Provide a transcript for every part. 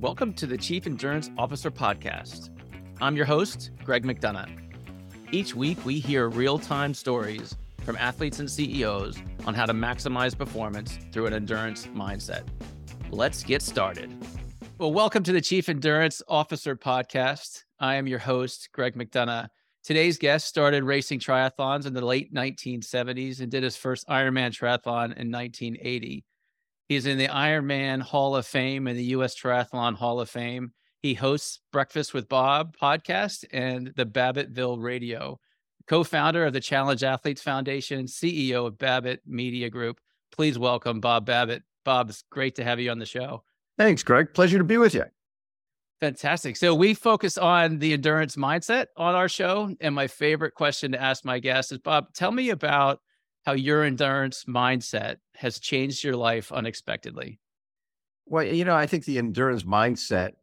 Welcome to the Chief Endurance Officer Podcast. I'm your host, Greg McDonough. Each week, we hear real time stories from athletes and CEOs on how to maximize performance through an endurance mindset. Let's get started. Well, welcome to the Chief Endurance Officer Podcast. I am your host, Greg McDonough. Today's guest started racing triathlons in the late 1970s and did his first Ironman triathlon in 1980. He's in the Ironman Hall of Fame and the U.S. Triathlon Hall of Fame. He hosts Breakfast with Bob podcast and the Babbittville Radio. Co-founder of the Challenged Athletes Foundation, CEO of Babbitt Media Group. Please welcome Bob Babbitt. Bob, it's great to have you on the show. Thanks, Greg. Pleasure to be with you. Fantastic. So we focus on the endurance mindset on our show. And my favorite question to ask my guests is Bob, tell me about how your endurance mindset has changed your life unexpectedly? Well, you know, I think the endurance mindset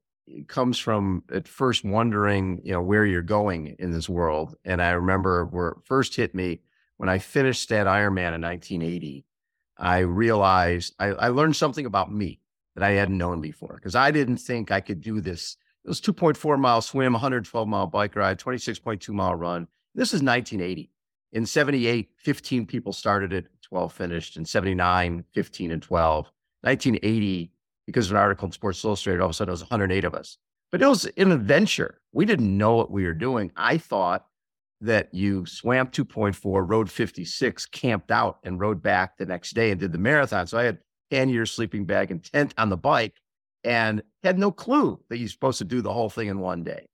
comes from at first wondering, you know, where you're going in this world. And I remember where it first hit me when I finished that Ironman in 1980. I realized I, I learned something about me that I hadn't known before because I didn't think I could do this. It was 2.4 mile swim, 112 mile bike ride, 26.2 mile run. This is 1980. In 78, 15 people started it, 12 finished. In 79, 15 and 12. 1980, because of an article in Sports Illustrated, all of a sudden it was 108 of us. But it was an adventure. We didn't know what we were doing. I thought that you swam 2.4, rode 56, camped out, and rode back the next day and did the marathon. So I had 10 years sleeping bag and tent on the bike and had no clue that you're supposed to do the whole thing in one day.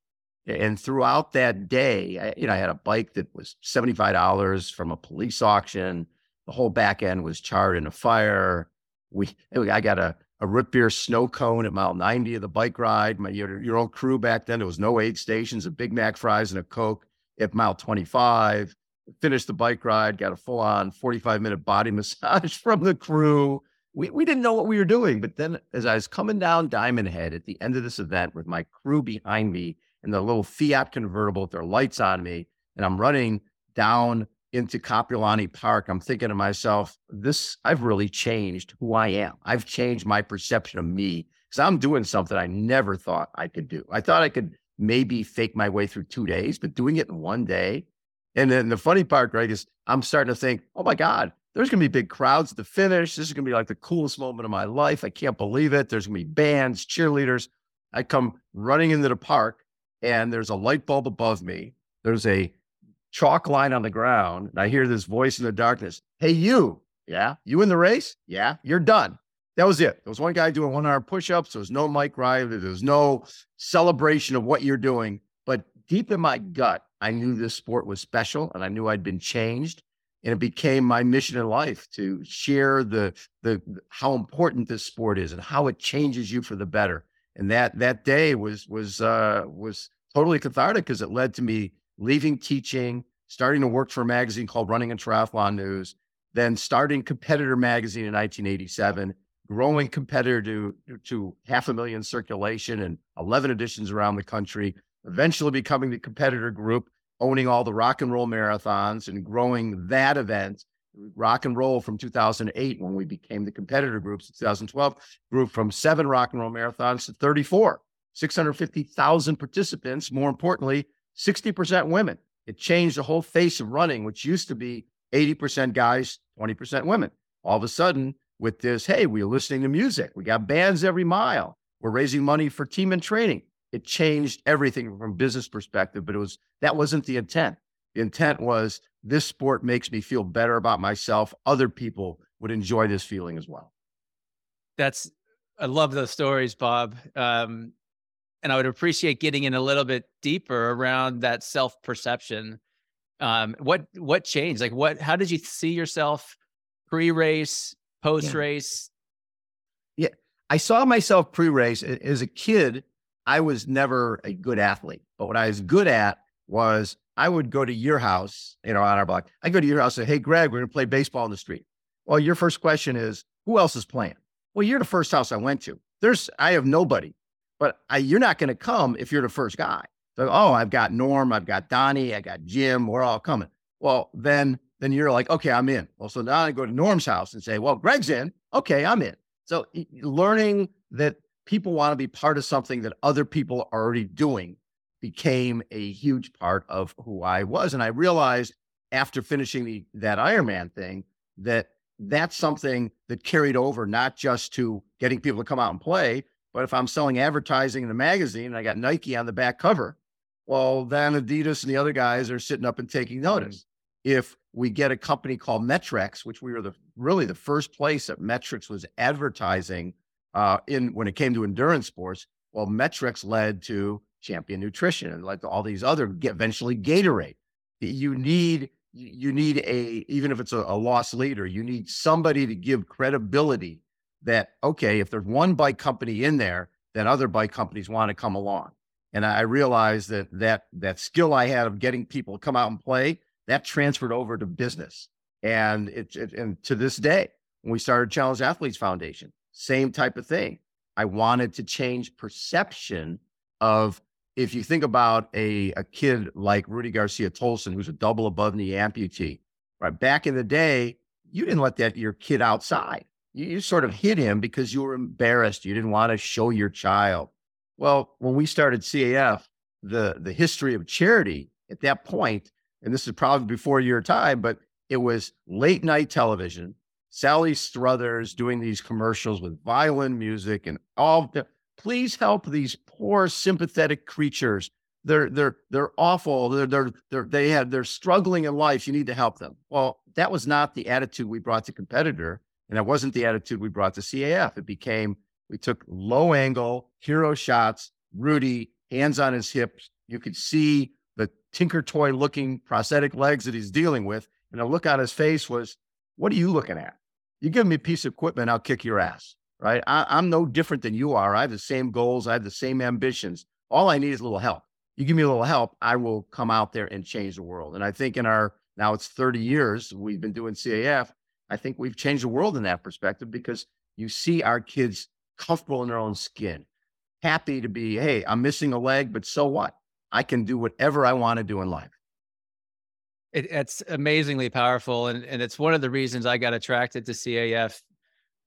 And throughout that day, I, you know, I had a bike that was $75 from a police auction. The whole back end was charred in a fire. We, I got a, a root beer snow cone at mile 90 of the bike ride. My your, your old crew back then, there was no aid stations, a Big Mac fries and a Coke at mile 25. Finished the bike ride, got a full on 45 minute body massage from the crew. We, we didn't know what we were doing. But then as I was coming down Diamond Head at the end of this event with my crew behind me, in the little Fiat convertible with their lights on me, and I'm running down into Kapiolani Park, I'm thinking to myself, this, I've really changed who I am. I've changed my perception of me because I'm doing something I never thought I could do. I thought I could maybe fake my way through two days, but doing it in one day. And then the funny part, Greg, is I'm starting to think, oh my God, there's going to be big crowds at the finish. This is going to be like the coolest moment of my life. I can't believe it. There's going to be bands, cheerleaders. I come running into the park and there's a light bulb above me. There's a chalk line on the ground. And I hear this voice in the darkness Hey, you. Yeah. You in the race? Yeah. You're done. That was it. There was one guy doing one hour push ups. There was no Mike Reilly. There was no celebration of what you're doing. But deep in my gut, I knew this sport was special and I knew I'd been changed. And it became my mission in life to share the, the how important this sport is and how it changes you for the better and that that day was was uh, was totally cathartic because it led to me leaving teaching, starting to work for a magazine called Running and Triathlon News, then starting Competitor Magazine in 1987, growing Competitor to to half a million circulation and 11 editions around the country, eventually becoming the Competitor Group, owning all the rock and roll marathons and growing that event rock and roll from 2008 when we became the competitor groups 2012 grew from seven rock and roll marathons to 34 650,000 participants more importantly 60% women. It changed the whole face of running which used to be 80% guys 20% women. All of a sudden with this hey we're listening to music. We got bands every mile. We're raising money for team and training. It changed everything from business perspective but it was that wasn't the intent. The intent was this sport makes me feel better about myself. Other people would enjoy this feeling as well. That's, I love those stories, Bob. Um, and I would appreciate getting in a little bit deeper around that self perception. Um, what what changed? Like, what? How did you see yourself pre race, post race? Yeah. yeah, I saw myself pre race as a kid. I was never a good athlete, but what I was good at was I would go to your house, you know, on our block. I go to your house and say, Hey, Greg, we're going to play baseball in the street. Well, your first question is, Who else is playing? Well, you're the first house I went to. There's, I have nobody, but I, you're not going to come if you're the first guy. So, oh, I've got Norm, I've got Donnie, I got Jim, we're all coming. Well, then, then you're like, okay, I'm in. Well, so now I go to Norm's house and say, well, Greg's in. Okay, I'm in. So learning that people want to be part of something that other people are already doing became a huge part of who I was. And I realized after finishing the, that Ironman thing that that's something that carried over not just to getting people to come out and play, but if I'm selling advertising in a magazine and I got Nike on the back cover, well, then Adidas and the other guys are sitting up and taking notice. If we get a company called Met-Rx, which we were the really the first place that Met-Rx was advertising uh, in when it came to endurance sports. Well, Met-Rx led to Champion Nutrition and like all these other eventually Gatorade. You need you need a even if it's a, a loss leader, you need somebody to give credibility that okay, if there's one bike company in there, then other bike companies want to come along. And I realized that that that skill I had of getting people to come out and play that transferred over to business. And it, it and to this day, when we started Challenged Athletes Foundation, same type of thing. I wanted to change perception of if you think about a, a kid like Rudy Garcia Tolson, who's a double above knee amputee, right? Back in the day, you didn't let that your kid outside. You, you sort of hid him because you were embarrassed. You didn't want to show your child. Well, when we started CAF, the the history of charity at that point, and this is probably before your time, but it was late night television. Sally Struthers doing these commercials with violin music and all. Please help these poor sympathetic creatures. They're they're they're awful. They're they're they're they have they're struggling in life. You need to help them. Well, that was not the attitude we brought to competitor, and that wasn't the attitude we brought to CAF. It became we took low angle hero shots. Rudy hands on his hips. You could see the Tinker Toy looking prosthetic legs that he's dealing with, and the look on his face was, "What are you looking at? You give me a piece of equipment, I'll kick your ass." Right? I, am no different than you are. I have the same goals. I have the same ambitions. All I need is a little help. You give me a little help, I will come out there and change the world. And I think in our now it's 30 years we've been doing CAF. I think we've changed the world in that perspective because you see our kids comfortable in their own skin, happy to be, hey, I'm missing a leg, but so what? I can do whatever I want to do in life. It, it's amazingly powerful. And, and it's one of the reasons I got attracted to CAF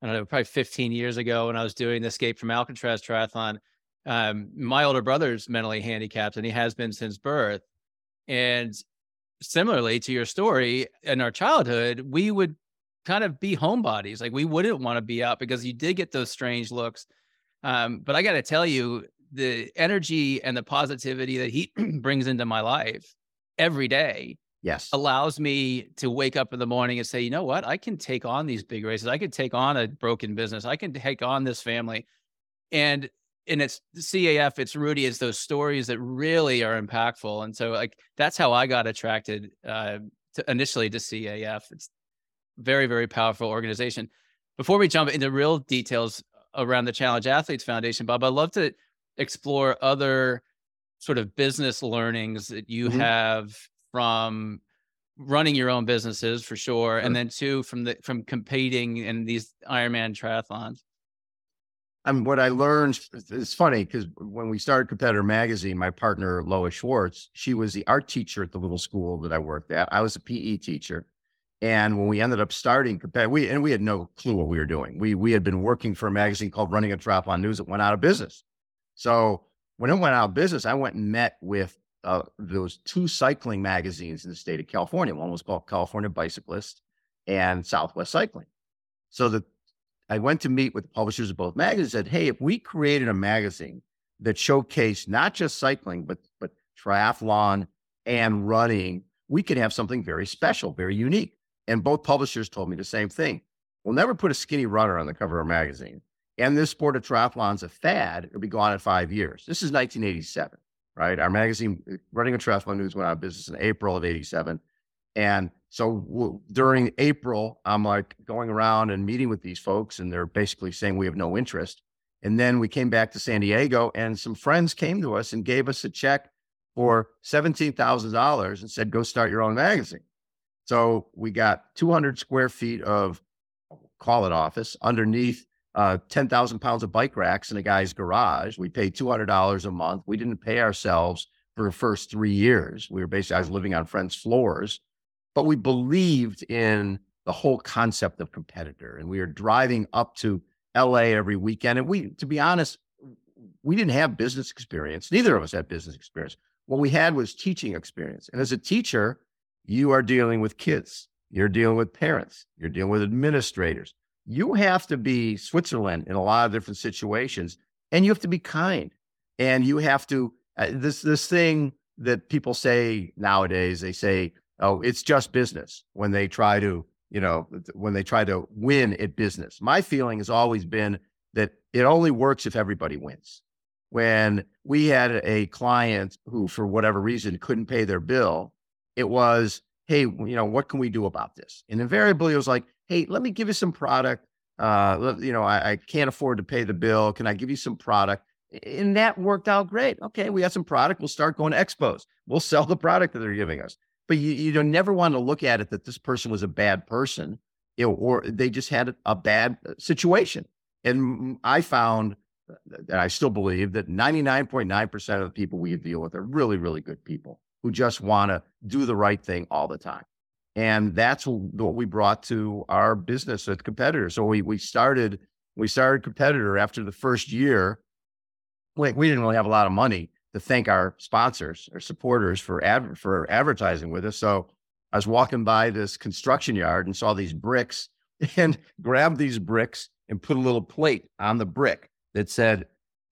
I don't know, probably 15 years ago when I was doing the Escape from Alcatraz triathlon. Um, my older brother's mentally handicapped and he has been since birth. And similarly to your story, in our childhood, we would kind of be homebodies. Like we wouldn't want to be out because you did get those strange looks. Um, but I got to tell you, the energy and the positivity that he brings into my life every day yes. allows me to wake up in the morning and say you know what? I can take on these big races. I can take on a broken business. I can take on this family. And and it's caf it's rudy it's those stories that really are impactful. And so like that's how i got attracted uh to initially to caf it's very very powerful organization. Before we jump into real details around the challenged athletes foundation bob i'd love to explore other sort of business learnings that you mm-hmm. have from running your own businesses for sure, and then two from the from competing in these Ironman triathlons. Mean, what I learned it's funny because when we started Competitor Magazine, my partner Lois Schwartz, she was the art teacher at the little school that I worked at. I was a PE teacher, and when we ended up starting Competitor, we and we had no clue what we were doing. We we had been working for a magazine called Running and Triathlon News that went out of business. So when it went out of business, I went and met with uh, those two cycling magazines in the state of California. One was called California Bicyclist and Southwest Cycling. So that I went to meet with the publishers of both magazines and said, hey, if we created a magazine that showcased not just cycling, but but triathlon and running, we could have something very special, very unique. And both publishers told me the same thing. We'll never put a skinny runner on the cover of a magazine. And this sport of triathlon's a fad. It'll be gone in five years. This is 1987 right? Our magazine, uh, Running and Triathlon News, went out of business in April of 87. And so w- during April, I'm like going around and meeting with these folks, and they're basically saying we have no interest. And then we came back to San Diego, and some friends came to us and gave us a check for $17,000 and said, go start your own magazine. So we got 200 square feet of, call it office, underneath uh, 10,000 pounds of bike racks in a guy's garage. We paid $200 a month. We didn't pay ourselves for the first three years. We were basically, I was living on friends' floors, but we believed in the whole concept of competitor. And we were driving up to LA every weekend. And we, to be honest, we didn't have business experience. Neither of us had business experience. What we had was teaching experience. And as a teacher, you are dealing with kids, you're dealing with parents, you're dealing with administrators. You have to be Switzerland in a lot of different situations, and you have to be kind. And you have to, uh, this, this thing that people say nowadays, they say, oh, it's just business when they try to, you know, when they try to win at business. My feeling has always been that it only works if everybody wins. When we had a client who, for whatever reason, couldn't pay their bill, it was, hey, you know, what can we do about this? And invariably, it was like, hey, let me give you some product. Uh, you know, I, I can't afford to pay the bill. Can I give you some product? And that worked out great. Okay, we got some product. We'll start going to expos. We'll sell the product that they're giving us. But you, you don't never want to look at it that this person was a bad person, you know, or they just had a bad uh, situation. And I found that I still believe that 99.9% of the people we deal with are really, really good people who just want to do the right thing all the time. And that's what we brought to our business at competitor. So we we started we started competitor after the first year. We, we didn't really have a lot of money to thank our sponsors or supporters for ad, for advertising with us. So I was walking by this construction yard and saw these bricks and grabbed these bricks and put a little plate on the brick that said,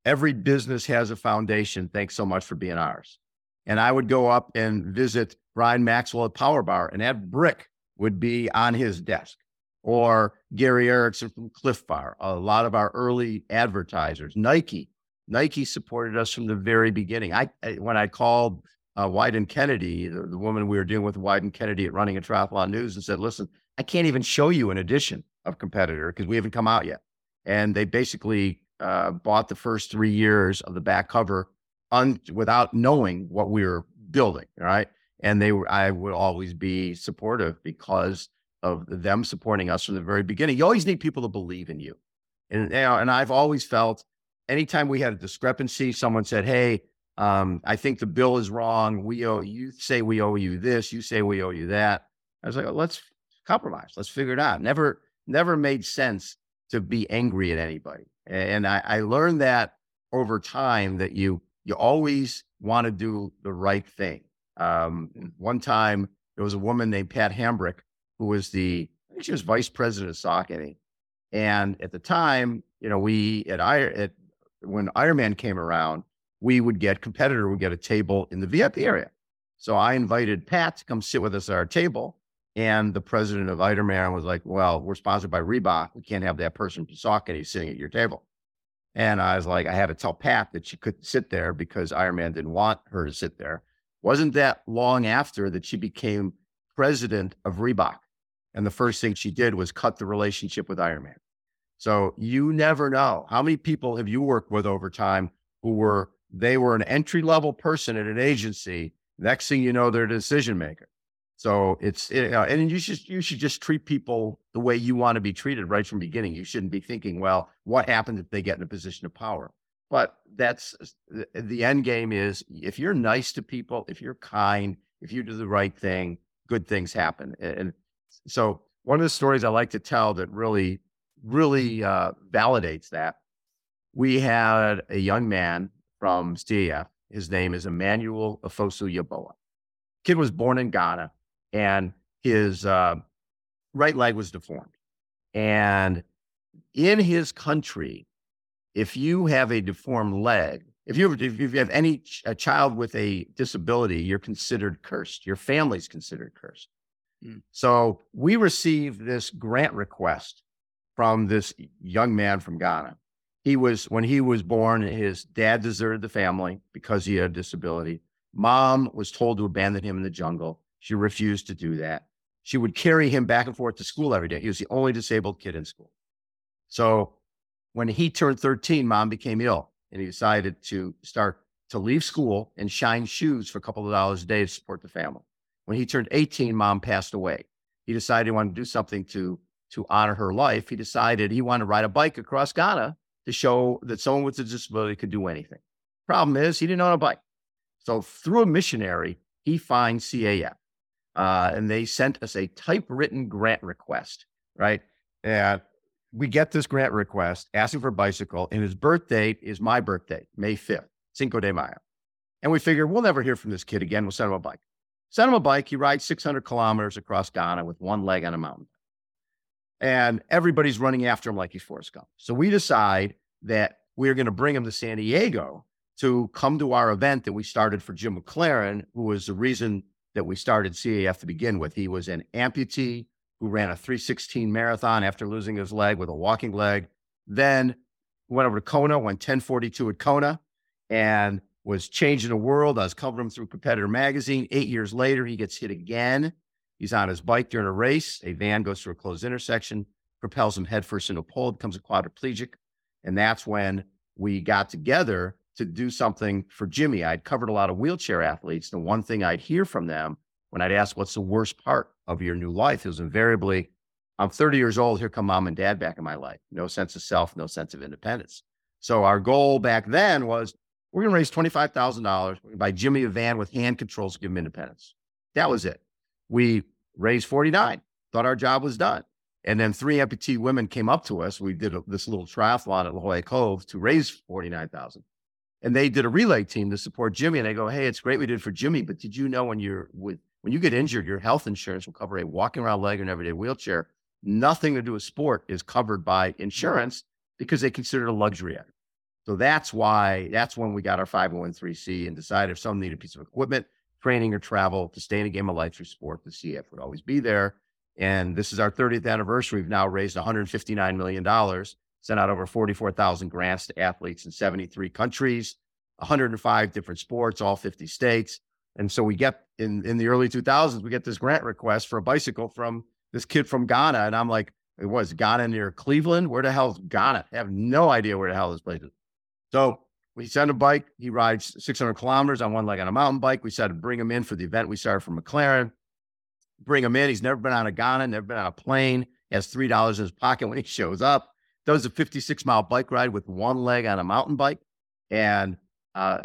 Every business has a foundation. Thanks so much for being ours. And I would go up and visit Brian Maxwell at Power Bar, and that brick would be on his desk. Or Gary Erickson from Clif Bar, a lot of our early advertisers, Nike. Nike supported us from the very beginning. I, when I called uh, Wieden Kennedy, the, the, woman we were dealing with, Wieden Kennedy at Running and Triathlon News, and said, "Listen, I can't even show you an edition of competitor because we haven't come out yet." And they basically uh, bought the first three years of the back cover un- without knowing what we were building, right? And they were, I would always be supportive because of them supporting us from the very beginning. You always need people to believe in you, and you know, and I've always felt anytime we had a discrepancy, someone said, "Hey, um, I think the bill is wrong. We owe you say we owe you this. You say we owe you that." I was like, oh, "Let's compromise. Let's figure it out." Never, never made sense to be angry at anybody. And I, I learned that over time that you you always want to do the right thing. Um, one time there was a woman named Pat Hambrick who was the I think she was vice president of Saucony. And at the time, you know, we at, at when Ironman came around, we would get competitor would get a table in the VIP area. So I invited Pat to come sit with us at our table. And the president of Ironman was like, well, we're sponsored by Reebok. We can't have that person from Saucony sitting at your table. And I was like, I had to tell Pat that she couldn't sit there because Iron Man didn't want her to sit there. Wasn't that long after that she became president of Reebok. And the first thing she did was cut the relationship with Iron Man. So you never know. How many people have you worked with over time who were, they were an entry level person at an agency. Next thing you know, they're a decision maker. So it's and you should you should just treat people the way you want to be treated right from the beginning. You shouldn't be thinking, well, what happens if they get in a position of power? But that's the end game is if you're nice to people, if you're kind, if you do the right thing, good things happen. And so one of the stories I like to tell that really, really uh, validates that, we had a young man from CAF. His name is Emmanuel Ofosu Yeboah. Kid was born in Ghana and his uh, right leg was deformed. And in his country, if you have a deformed leg, if you have, if you have any ch- a child with a disability, you're considered cursed. Your family's considered cursed. Mm. So we received this grant request from this young man from Ghana. He was when he was born, his dad deserted the family because he had a disability. Mom was told to abandon him in the jungle. She refused to do that. She would carry him back and forth to school every day. He was the only disabled kid in school. So when he turned 13, mom became ill and he decided to start to leave school and shine shoes for a couple of dollars a day to support the family. When he turned 18, mom passed away. He decided he wanted to do something to, to honor her life. He decided he wanted to ride a bike across Ghana to show that someone with a disability could do anything. Problem is, he didn't own a bike. So through a missionary, he finds CAF uh, and they sent us a typewritten grant request, right? And we get this grant request asking for a bicycle, and his birth date is my birthday, May 5th, Cinco de Mayo. And we figure we'll never hear from this kid again. We'll send him a bike. Send him a bike. He rides 600 kilometers across Ghana with one leg on a mountain. And everybody's running after him like he's Forrest Gump. So we decide that we're going to bring him to San Diego to come to our event that we started for Jim McLaren, who was the reason that we started CAF to begin with. He was an amputee who ran a 316 marathon after losing his leg with a walking leg. Then went over to Kona, went 1042 at Kona, and was changing the world. I was covering him through Competitor Magazine. Eight years later, he gets hit again. He's on his bike during a race. A van goes through a closed intersection, propels him headfirst into a pole, becomes a quadriplegic. And that's when we got together to do something for Jimmy. I'd covered a lot of wheelchair athletes. The one thing I'd hear from them when I'd ask, What's the worst part of your new life? It was invariably, I'm 30 years old. Here come mom and dad back in my life. No sense of self, no sense of independence. So our goal back then was we're going to raise $25,000. We're buy Jimmy a van with hand controls to give him independence. That was it. We raised 49, thought our job was done. And then three amputee women came up to us. We did a, this little triathlon at La Jolla Cove to raise 49,000. And they did a relay team to support Jimmy. And they go, Hey, it's great we did for Jimmy, but did you know when you're with, when you get injured, your health insurance will cover a walking around leg and an everyday wheelchair. Nothing to do with sport is covered by insurance because they consider it a luxury item. So that's why, that's when we got our 501c and decided if someone needed a piece of equipment, training, or travel to stay in a game of life through sport, the CF would always be there. And this is our 30th anniversary. We've now raised $159 million, sent out over 44,000 grants to athletes in 73 countries, 105 different sports, all 50 states. And so we get in, in the early 2000s, we get this grant request for a bicycle from this kid from Ghana. And I'm like, it was Ghana near Cleveland. Where the hell is Ghana? I have no idea where the hell this place is. So we send a bike. He rides 600 kilometers on one leg on a mountain bike. We said to bring him in for the event. We started from McLaren. Bring him in. He's never been on a Ghana, never been on a plane. He has three dollars in his pocket when he shows up. Does a 56 mile bike ride with one leg on a mountain bike. And uh,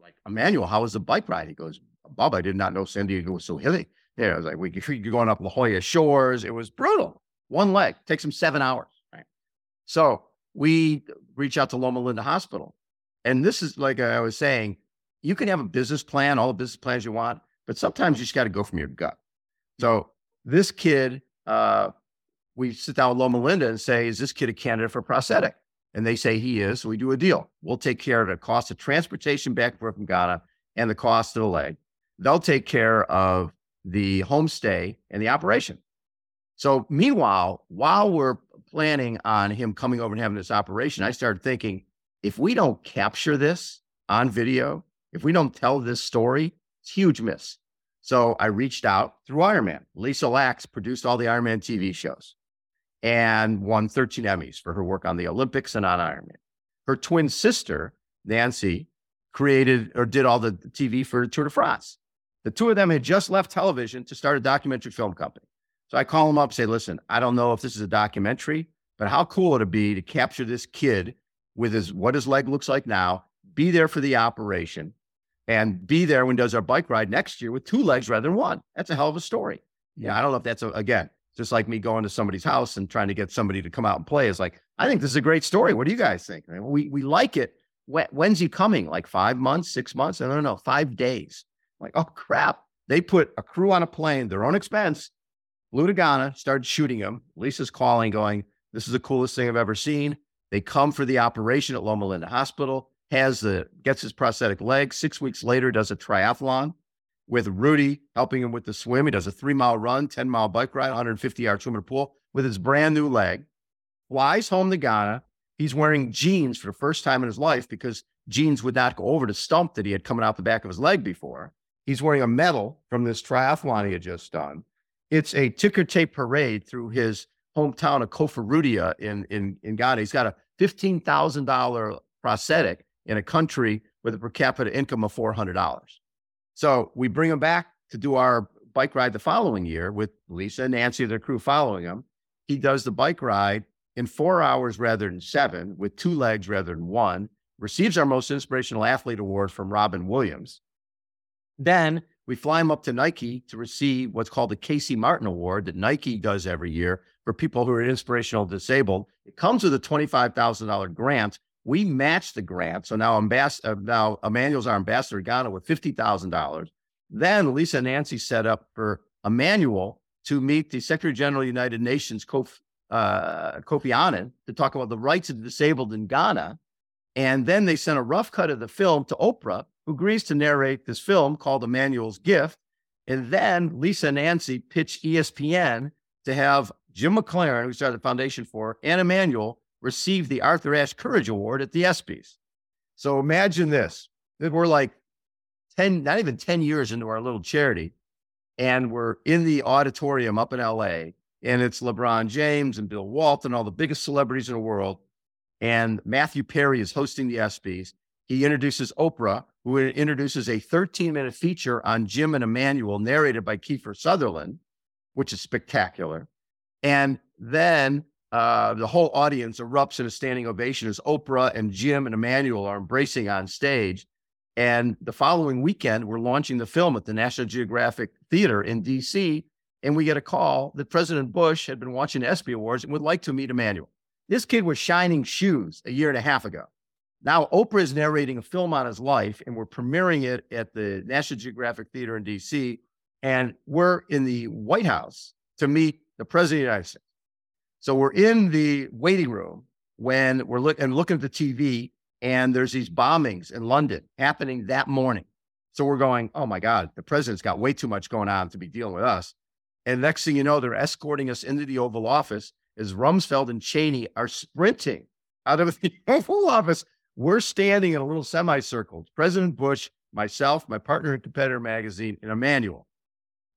like Emmanuel, how was the bike ride? He goes, Bob, I did not know San Diego was so hilly. Yeah, I was like, we are going up La Jolla Shores. It was brutal. One leg takes him seven hours. Right. So we reach out to Loma Linda Hospital. And this is like I was saying, you can have a business plan, all the business plans you want, but sometimes you just got to go from your gut. So this kid, uh, we sit down with Loma Linda and say, is this kid a candidate for prosthetic? And they say he is. So we do a deal. We'll take care of the cost of transportation back and forth from Ghana and the cost of the leg. They'll take care of the homestay and the operation. So meanwhile, while we're planning on him coming over and having this operation, I started thinking if we don't capture this on video, if we don't tell this story, it's huge miss. So I reached out through Ironman. Lisa Lax produced all the Ironman TV shows and won 13 Emmys for her work on the Olympics and on Ironman. Her twin sister, Nancy, created or did all the TV for Tour de France. The two of them had just left television to start a documentary film company. So I call them up, say, listen, I don't know if this is a documentary, but how cool it would it be to capture this kid with his what his leg looks like now, be there for the operation, and be there when he does our bike ride next year with two legs rather than one. That's a hell of a story. Yeah, I don't know if that's a, again just like me going to somebody's house and trying to get somebody to come out and play. Is like I think this is a great story. What do you guys think? We we like it. When, when's he coming? Like five months, six months? I don't know. Five days. I'm like oh crap! They put a crew on a plane, their own expense, flew to Ghana, started shooting him. Lisa's calling, going, This is the coolest thing I've ever seen. They come for the operation at Loma Linda Hospital, has the gets his prosthetic leg. Six weeks later, does a triathlon with Rudy helping him with the swim. He does a three mile run, 10 mile bike ride, 150 yard swim in a pool with his brand new leg. Flies home to Ghana. He's wearing jeans for the first time in his life because jeans would not go over the stump that he had coming out the back of his leg before. He's wearing a medal from this triathlon he had just done. It's a ticker tape parade through his hometown of Koforidua in, in, in Ghana. He's got a $15,000 prosthetic in a country with a per capita income of $400. So we bring him back to do our bike ride the following year with Lisa and Nancy, their crew following him. He does the bike ride in four hours rather than seven, with two legs rather than one, receives our most inspirational athlete award from Robin Williams. Then We fly him up to Nike to receive what's called the Casey Martin Award that Nike does every year for people who are inspirational disabled. It comes with a $25,000 grant. We match the grant. So now, ambas- uh, now Emmanuel's our ambassador in Ghana with $50,000. Then Lisa and Nancy set up for Emmanuel to meet the Secretary General of the United Nations, Kof, uh, Kofi Annan, to talk about the rights of the disabled in Ghana. And then they sent a rough cut of the film to Oprah, who agrees to narrate this film called Emmanuel's Gift. And then Lisa and Nancy pitch ESPN to have Jim McLaren, who started the foundation for, and Emmanuel receive the Arthur Ashe Courage Award at the ESPYs. So imagine this we're like 10, not even 10 years into our little charity, and we're in the auditorium up in LA, and it's LeBron James and Bill Walton, all the biggest celebrities in the world. And Matthew Perry is hosting the ESPYs. He introduces Oprah, who introduces a 13 minute feature on Jim and Emmanuel, narrated by Kiefer Sutherland, which is spectacular. And then uh, the whole audience erupts in a standing ovation as Oprah and Jim and Emmanuel are embracing on stage. And the following weekend, we're launching the film at the National Geographic Theater in DC. And we get a call that President Bush had been watching the ESPY Awards and would like to meet Emmanuel. This kid was shining shoes a year and a half ago. Now, Oprah is narrating a film on his life, and we're premiering it at the National Geographic Theater in DC. And we're in the White House to meet the President of the United States. So we're in the waiting room when we're look- and looking at the TV, and there's these bombings in London happening that morning. So we're going, oh my God, the president's got way too much going on to be dealing with us. And next thing you know, they're escorting us into the Oval Office as Rumsfeld and Cheney are sprinting out of the Oval Office. We're standing in a little semicircle. President Bush, myself, my partner in Competitor Magazine, and Emmanuel.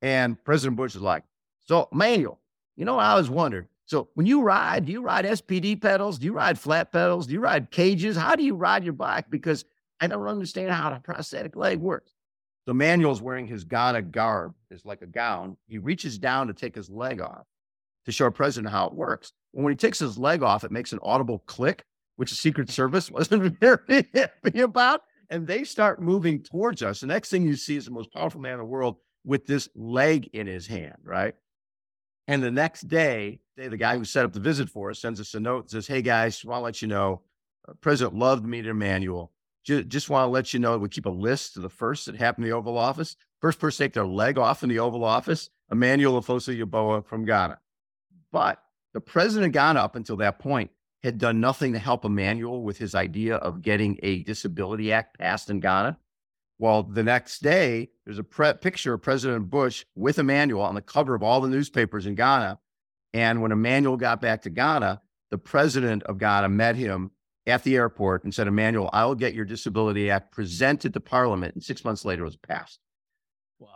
And President Bush is like, So, Emmanuel, you know, I was wondering. So, when you ride, do you ride SPD pedals? Do you ride flat pedals? Do you ride cages? How do you ride your bike? Because I don't understand how the prosthetic leg works. So, Manuel's wearing his Ghana garb, is like a gown. He reaches down to take his leg off to show our president how it works. And when he takes his leg off, it makes an audible click, which the Secret Service wasn't very happy about. And they start moving towards us. The next thing you see is the most powerful man in the world with this leg in his hand, right? And the next day, the guy who set up the visit for us sends us a note and says, Hey guys, want to let you know, uh, President loved meeting Emmanuel. Just, want to let you know we keep a list of the first that happened in the Oval Office. First person take their leg off in the Oval Office, Emmanuel Ofosu-Yeboah from Ghana. But the president of Ghana, up until that point, had done nothing to help Emmanuel with his idea of getting a Disability Act passed in Ghana. Well, the next day, there's a pre- picture of President Bush with Emmanuel on the cover of all the newspapers in Ghana. And when Emmanuel got back to Ghana, the president of Ghana met him at the airport and said, Emmanuel, I will get your Disability Act presented to Parliament. And six months later, it was passed. Wow.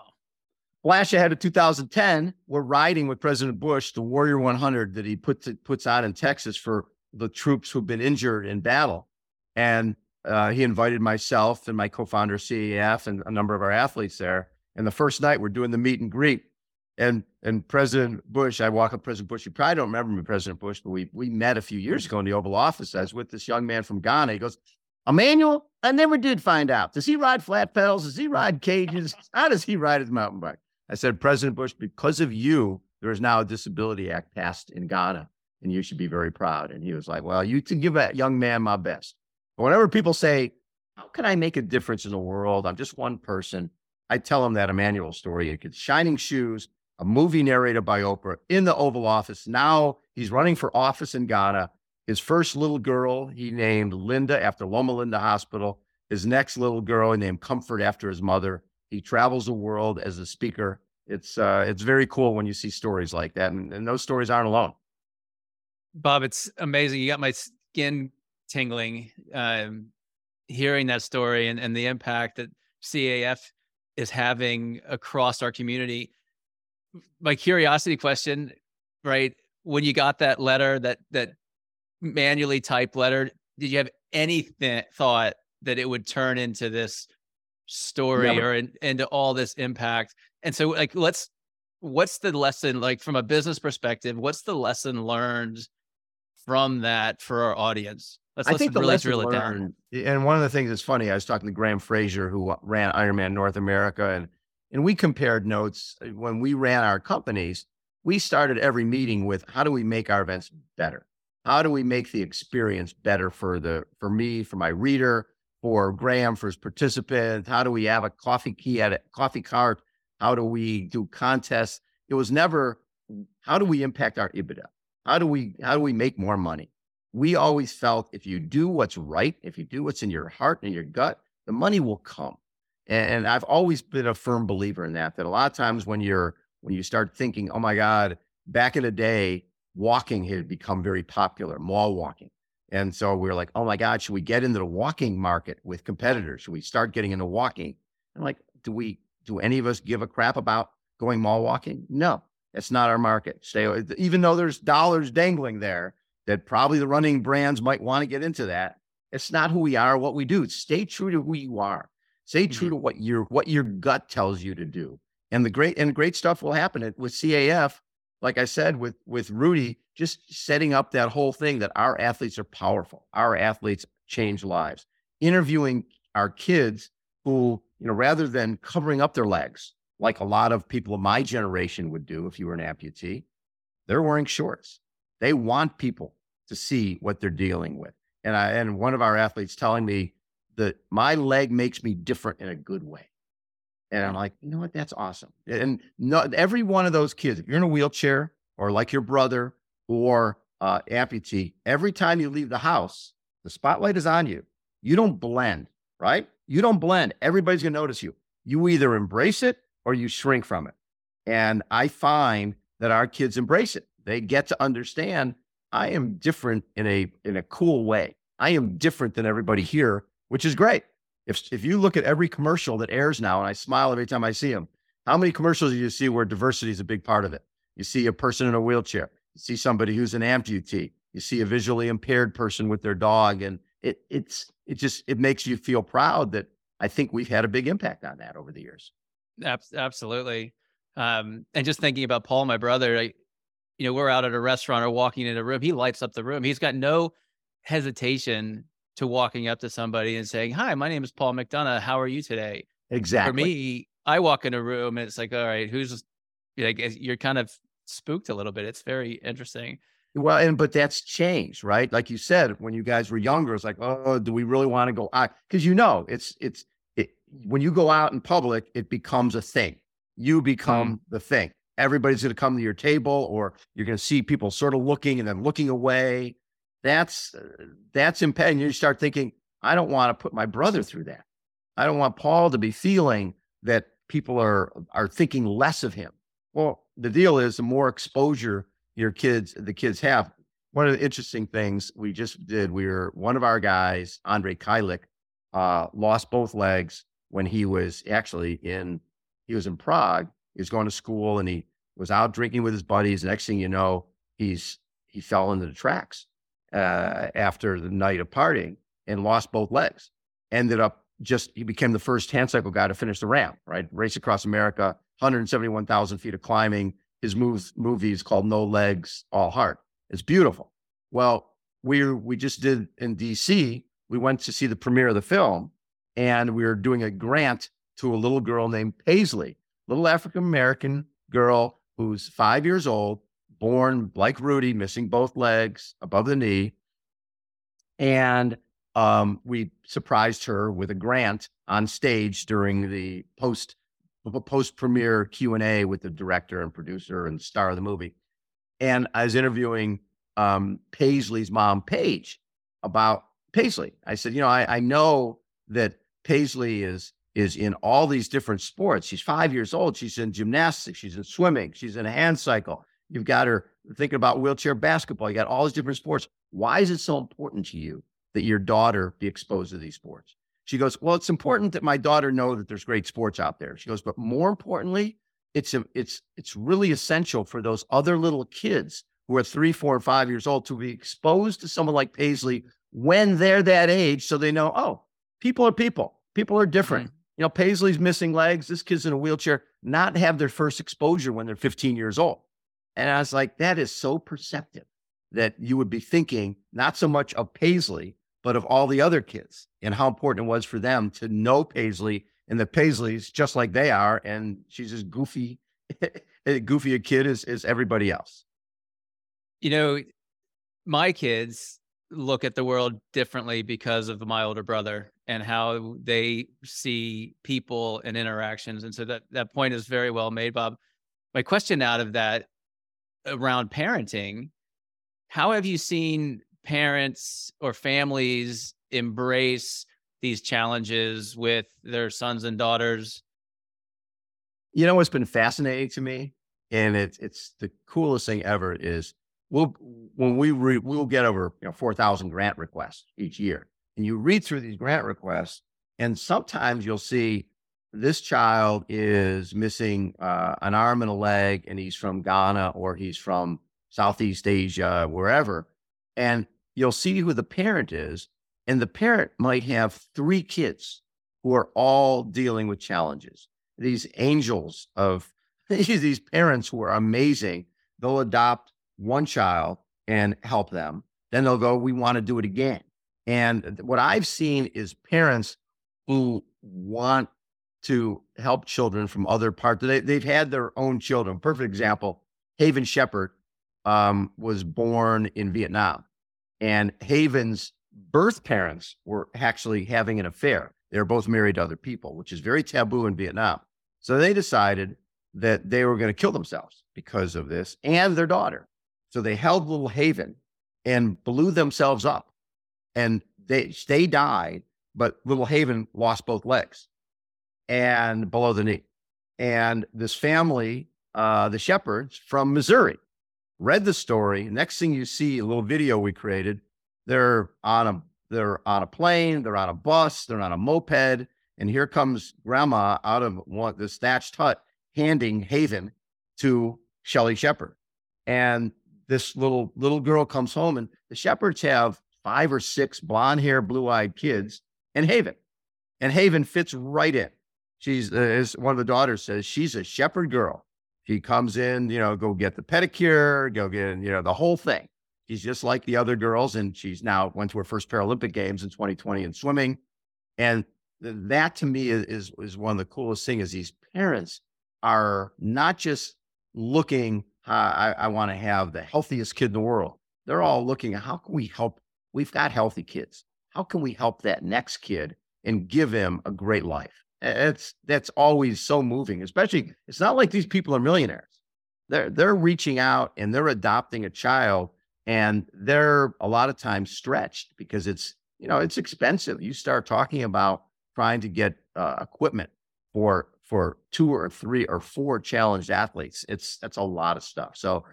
Flash ahead of 2010, we're riding with President Bush, the Warrior 100 that he put to, puts out in Texas for the troops who've been injured in battle. And uh, he invited myself and my co-founder CEF and a number of our athletes there. And the first night we're doing the meet and greet, and and President Bush, I walk up President Bush. You probably don't remember me, President Bush, but we we met a few years ago in the Oval Office. I was with this young man from Ghana. He goes, Emmanuel, I never did find out. Does he ride flat pedals? Does he ride cages? How does he ride his mountain bike? I said, President Bush, because of you, there is now a Disability Act passed in Ghana, and you should be very proud. And he was like, Well, you can give that young man my best. But whenever people say, How can I make a difference in the world? I'm just one person. I tell them that Emmanuel story. It gets shining shoes, a movie narrated by Oprah in the Oval Office. Now he's running for office in Ghana. His first little girl, he named Linda after Loma Linda Hospital. His next little girl, he named Comfort after his mother. He travels the world as a speaker. It's uh, it's very cool when you see stories like that, and, and those stories aren't alone. Bob, it's amazing. You got my skin tingling um, hearing that story and, and the impact that CAF is having across our community. My curiosity question, right? When you got that letter, that that manually typed letter, did you have any th- thought that it would turn into this story or in, into all this impact? And so, like, let's what's the lesson like from a business perspective? What's the lesson learned from that for our audience? Let's, I think the really lesson drill it down. and one of the things that's funny, I was talking to Graham Fraser, who ran Ironman North America, and And we compared notes uh, when we ran our companies. We started every meeting with how do we make our events better? How do we make the experience better for the for me, for my reader, for Graham, for his participant? How do we have a coffee key at a coffee cart? How do we do contests? It was never how do we impact our EBITDA? How do we how do we make more money? We always felt if you do what's right, if you do what's in your heart and your gut, the money will come. And I've always been a firm believer in that. That a lot of times when you're when you start thinking, oh my God, back in the day, walking had become very popular, mall walking. And so we are like, oh my God, should we get into the walking market with competitors? Should we start getting into walking? And like, do we do any of us give a crap about going mall walking? No, that's not our market. Stay even though there's dollars dangling there that probably the running brands might want to get into that. It's not who we are, what we do. Stay true to who you are. Stay true mm-hmm. to what your what your gut tells you to do. And the great and great stuff will happen it, with CAF. Like I said, with with Rudy, just setting up that whole thing that our athletes are powerful. Our athletes change lives. Interviewing our kids who, you know, rather than covering up their legs, like a lot of people of my generation would do if you were an amputee, they're wearing shorts. They want people to see what they're dealing with. And I and one of our athletes telling me that my leg makes me different in a good way. And I'm like, you know what? That's awesome. And not every one of those kids, if you're in a wheelchair or like your brother or uh, amputee, every time you leave the house, the spotlight is on you. You don't blend, right? You don't blend. Everybody's going to notice you. You either embrace it or you shrink from it. And I find that our kids embrace it. They get to understand I am different in a in a cool way. I am different than everybody here which is great. If, if you look at every commercial that airs now, and I smile every time I see them, how many commercials do you see where diversity is a big part of it? You see a person in a wheelchair, you see somebody who's an amputee, you see a visually impaired person with their dog, and it it's it just it makes you feel proud that I think we've had a big impact on that over the years. Absolutely. Um, and just thinking about Paul, my brother, I, you know, we're out at a restaurant or walking in a room, he lights up the room. He's got no hesitation to walking up to somebody and saying, "Hi, my name is Paul McDonough. How are you today?" Exactly. For me, I walk in a room and it's like, "All right, who's?" Like you're kind of spooked a little bit. It's very interesting. Well, and but that's changed, right? Like you said, when you guys were younger, it's like, oh, do we really want to go out? Because you know, it's it's it, when you go out in public, it becomes a thing. You become mm. the thing. Everybody's going to come to your table, or you're going to see people sort of looking and then looking away that's uh, that's impending. You start thinking, I don't want to put my brother through that. I don't want Paul to be feeling that people are are thinking less of him. Well, the deal is the more exposure your kids the kids have. One of the interesting things we just did, we were one of our guys, Andre Kajlich, uh, lost both legs when he was actually in he was in Prague. He was going to school and he was out drinking with his buddies. The next thing you know, he's he fell into the tracks uh, after the night of partying and lost both legs. Ended up just, he became the first hand cycle guy to finish the RAAM, right? Race across America, 171,000 feet of climbing. His moves, movie is called No Legs, All Heart. It's beautiful. Well, we we just did in DC, we went to see the premiere of the film and we were doing a grant to a little girl named Paisley, little African American girl who's five years old born like Rudy, missing both legs above the knee. And um, we surprised her with a grant on stage during the post post premiere Q and A with the director and producer and star of the movie. And I was interviewing um, Paisley's mom, Paige, about Paisley. I said, you know, I, I know that Paisley is is in all these different sports. She's five years old. She's in gymnastics. She's in swimming. She's in a hand cycle. You've got her thinking about wheelchair basketball. You got all these different sports. Why is it so important to you that your daughter be exposed to these sports? She goes, Well, it's important that my daughter know that there's great sports out there. She goes, but more importantly, it's a, it's it's really essential for those other little kids who are three, four, and five years old to be exposed to someone like Paisley when they're that age, so they know, oh, people are people. People are different. Mm-hmm. You know, Paisley's missing legs. This kid's in a wheelchair. Not have their first exposure when they're 15 years old. And I was like, that is so perceptive that you would be thinking not so much of Paisley, but of all the other kids and how important it was for them to know Paisley and the Paisleys just like they are. And she's as goofy, goofy a kid as, as everybody else. You know, my kids look at the world differently because of my older brother and how they see people and interactions. And so that, that point is very well made, Bob. My question out of that around parenting, how have you seen parents or families embrace these challenges with their sons and daughters? You know what's been fascinating to me, and it's it's the coolest thing ever is we'll when we re, we'll get over you know four thousand grant requests each year, and you read through these grant requests, and sometimes you'll see this child is missing uh, an arm and a leg, and he's from Ghana or he's from Southeast Asia, wherever, and you'll see who the parent is, and the parent might have three kids who are all dealing with challenges. These angels of these parents who are amazing. They'll adopt one child and help them. Then they'll go, we want to do it again. And what I've seen is parents who want to help children from other parts. They, they've had their own children. Perfect example Haven Shepherd um, was born in Vietnam, and Haven's birth parents were actually having an affair. They were both married to other people, which is very taboo in Vietnam. So they decided that they were going to kill themselves because of this and their daughter. So they held little Haven and blew themselves up. And they they died, but little Haven lost both legs and below the knee. And this family, uh, the Shepherds from Missouri, read the story. Next thing you see, a little video we created. They're on a they're on a plane, they're on a bus, they're on a moped, and here comes grandma out of one this thatched hut handing Haven to Shelly Shepherd. And this little little girl comes home, and the Shepherds have five or six blonde hair, blue eyed kids, and Haven, and Haven fits right in. She's uh, as one of the daughters says, she's a Shepherd girl. She comes in, you know, go get the pedicure, go get you know the whole thing. She's just like the other girls, and she's now went to her first Paralympic Games in 2020 in swimming, and that to me is, is is one of the coolest things. Is these parents are not just looking I, I want to have the healthiest kid in the world. They're all looking at how can we help? We've got healthy kids. How can we help that next kid and give him a great life? It's that's always so moving. Especially, it's not like these people are millionaires. They're they're reaching out and they're adopting a child, and they're a lot of times stretched because it's you know it's expensive. You start talking about trying to get uh, equipment for for two or three or four challenged athletes. It's that's a lot of stuff. So